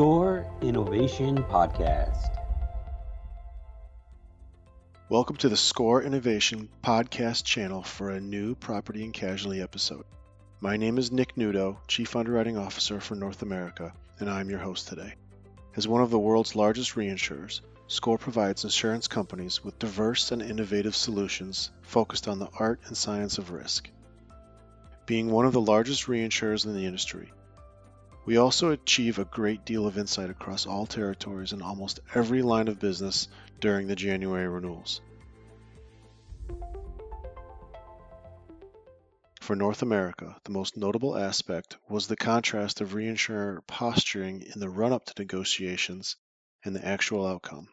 SCOR Innovation Podcast. Welcome to the SCOR Innovation Podcast channel for a new property and casualty episode. My name is Nick Nudo, Chief Underwriting Officer for North America, and I'm your host today. As one of the world's largest reinsurers, SCOR provides insurance companies with diverse and innovative solutions focused on the art and science of risk. Being one of the largest reinsurers in the industry, we also achieve a great deal of insight across all territories and almost every line of business during the January renewals. For North America, the most notable aspect was the contrast of reinsurer posturing in the run up to negotiations and the actual outcome.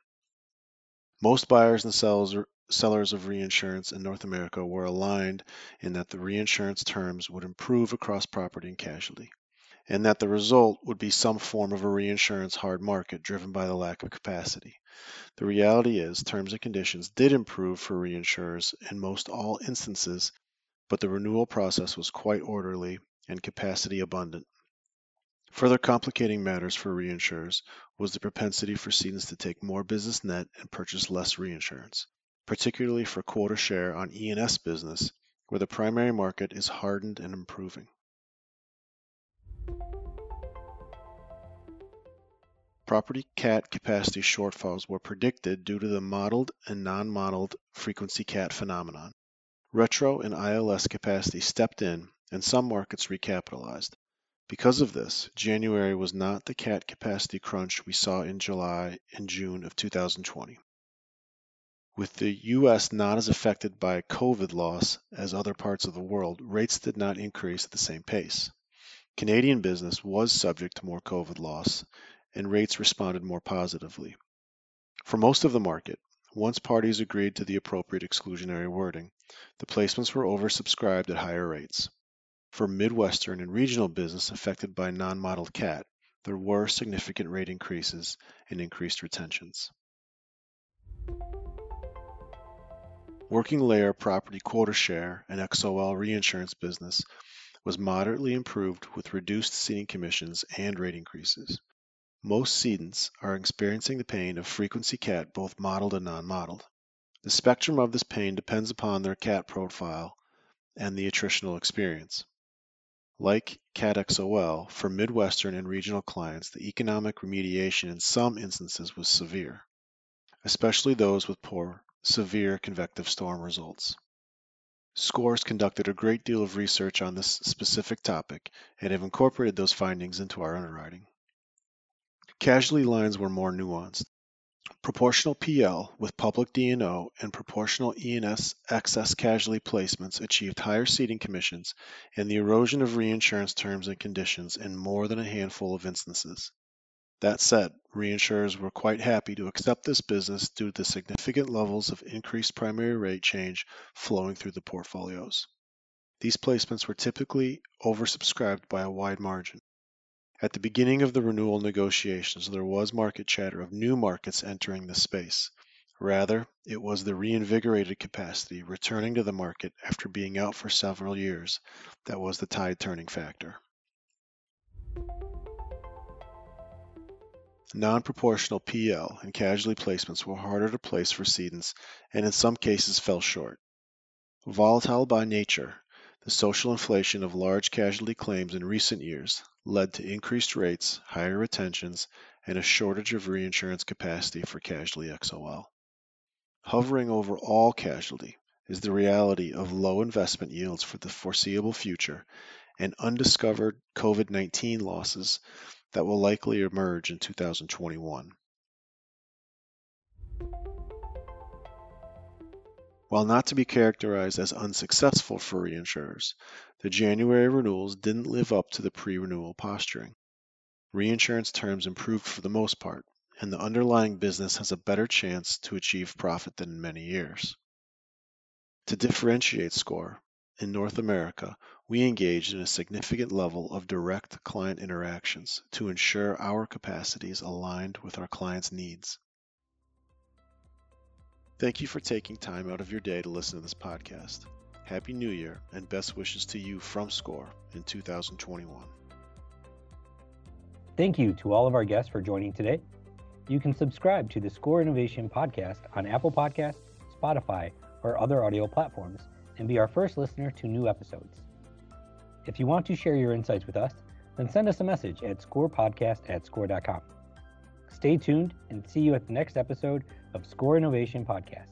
Most buyers and sellers of reinsurance in North America were aligned in that the reinsurance terms would improve across property and casualty, and that the result would be some form of a reinsurance hard market driven by the lack of capacity. The reality is, terms and conditions did improve for reinsurers in most all instances, but the renewal process was quite orderly and capacity abundant. Further complicating matters for reinsurers was the propensity for cedents to take more business net and purchase less reinsurance, particularly for quota share on E&S business, where the primary market is hardened and improving. Property cat capacity shortfalls were predicted due to the modeled and non-modeled frequency cat phenomenon. Retro and ILS capacity stepped in and some markets recapitalized. Because of this, January was not the cat capacity crunch we saw in July and June of 2020. With the US not as affected by COVID loss as other parts of the world, rates did not increase at the same pace. Canadian business was subject to more COVID loss, and rates responded more positively. For most of the market, once parties agreed to the appropriate exclusionary wording, the placements were oversubscribed at higher rates. For Midwestern and regional business affected by non-modeled CAT, there were significant rate increases and increased retentions. Working layer property quota share and XOL reinsurance business was moderately improved with reduced ceding commissions and rate increases. Most cedents are experiencing the pain of frequency CAT both modeled and non-modeled. The spectrum of this pain depends upon their CAT profile and the attritional experience. Like CAT-XOL, for Midwestern and regional clients, the economic remediation in some instances was severe, especially those with poor, severe convective storm results. SCOR's conducted a great deal of research on this specific topic and have incorporated those findings into our underwriting. Casualty lines were more nuanced. Proportional PL with public D&O and proportional E&S excess casualty placements achieved higher ceding commissions and the erosion of reinsurance terms and conditions in more than a handful of instances. That said, reinsurers were quite happy to accept this business due to the significant levels of increased primary rate change flowing through the portfolios. These placements were typically oversubscribed by a wide margin. At the beginning of the renewal negotiations, there was market chatter of new markets entering the space. Rather, it was the reinvigorated capacity returning to the market after being out for several years that was the tide turning factor. Non-proportional PL and casualty placements were harder to place for cedents and in some cases fell short. Volatile by nature, the social inflation of large casualty claims in recent years led to increased rates, higher retentions, and a shortage of reinsurance capacity for casualty XOL. Hovering over all casualty is the reality of low investment yields for the foreseeable future and undiscovered COVID 19 losses that will likely emerge in 2021. While not to be characterized as unsuccessful for reinsurers, the January renewals didn't live up to the pre-renewal posturing. Reinsurance terms improved for the most part, and the underlying business has a better chance to achieve profit than in many years. To differentiate SCOR, in North America, we engaged in a significant level of direct client interactions to ensure our capacities aligned with our clients' needs. Thank you for taking time out of your day to listen to this podcast. Happy New Year and best wishes to you from SCOR in 2021. Thank you to all of our guests for joining today. You can subscribe to the SCOR Innovation podcast on Apple Podcasts, Spotify, or other audio platforms and be our first listener to new episodes. If you want to share your insights with us, then send us a message at scorpodcast at scor.com. Stay tuned and see you at the next episode of SCOR Innovation Podcast.